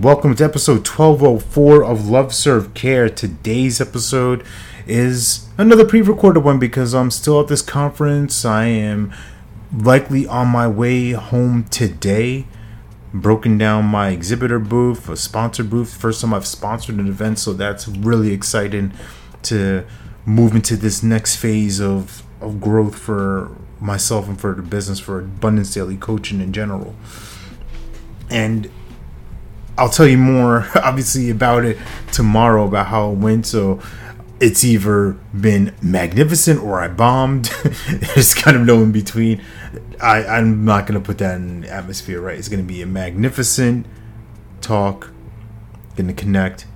Welcome to episode 1204 of Love Serve Care. Today's episode is another pre recorded one because I'm still at this conference. I am likely on my way home today. Broken down my exhibitor booth, a sponsor booth. First time I've sponsored an event, so that's really exciting to move into this next phase of, of growth for myself and for the business, for Abundance Daily Coaching in general. And I'll tell you more, obviously, about it tomorrow about how it went. So it's either been magnificent or I bombed. There's kind of no in between. I, I'm not to put that in atmosphere, right? It's to be a magnificent talk, to connect.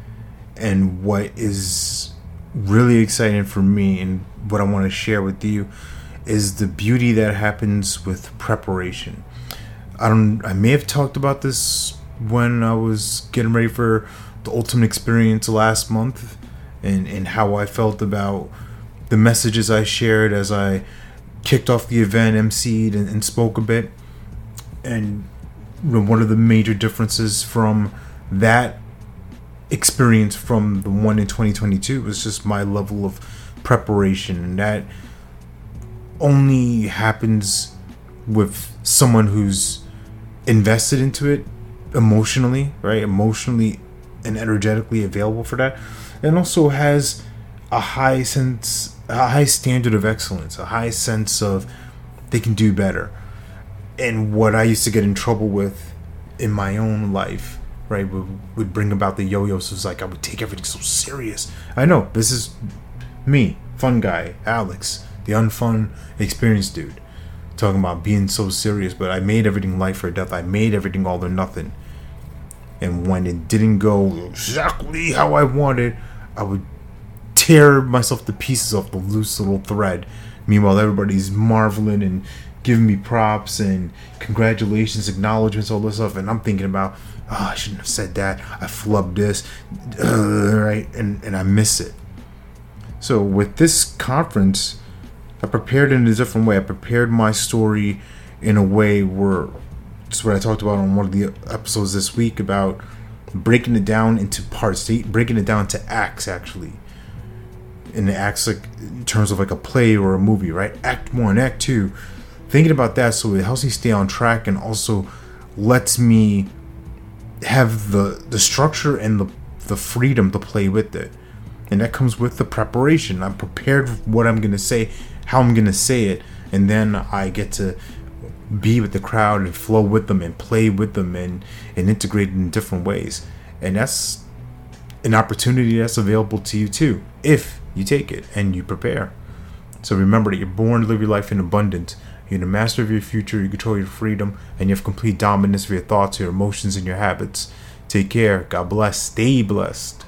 And what is really exciting for me and what I want to share with you is the beauty that happens with preparation. I don't I may have talked about this when I was getting ready for the ultimate experience last month and, and how I felt about the messages I shared as I kicked off the event, emceed, and, and spoke a bit. And one of the major differences from that experience from the one in 2022 was just my level of preparation. And that only happens with someone who's invested into it emotionally, right? Emotionally and energetically available for that, and also has a high sense, a high standard of excellence, a high sense of they can do better. And what I used to get in trouble with in my own life, right, would, would bring about the yo-yos. Was like I would take everything so serious. I know this is me, fun guy, Alex, the unfun, experienced dude talking about being so serious, but I made everything life or death. I made everything all or nothing. And when it didn't go exactly how I wanted, I would tear myself to pieces off the loose little thread. Meanwhile, everybody's marveling and giving me props and congratulations, acknowledgments, all this stuff. And I'm thinking about, oh, I shouldn't have said that. I flubbed this, right? And, and I miss it. So with this conference, I prepared in a different way. I prepared my story in a way where it's what I talked about on one of the episodes this week about breaking it down into parts, breaking it down to acts actually. In the acts, like in terms of like a play or a movie, right? Act one, act two. Thinking about that, so it helps me stay on track and also lets me have the the structure and the the freedom to play with it. And that comes with the preparation. I'm prepared for what I'm gonna say, how I'm gonna say it, and then I get to be with the crowd and flow with them and play with them and, and integrate in different ways. And that's an opportunity that's available to you too, if you take it and you prepare. So remember that you're born to live your life in abundance. You're the master of your future, you control your freedom, and you have complete dominance of your thoughts, your emotions, and your habits. Take care. God bless. Stay blessed.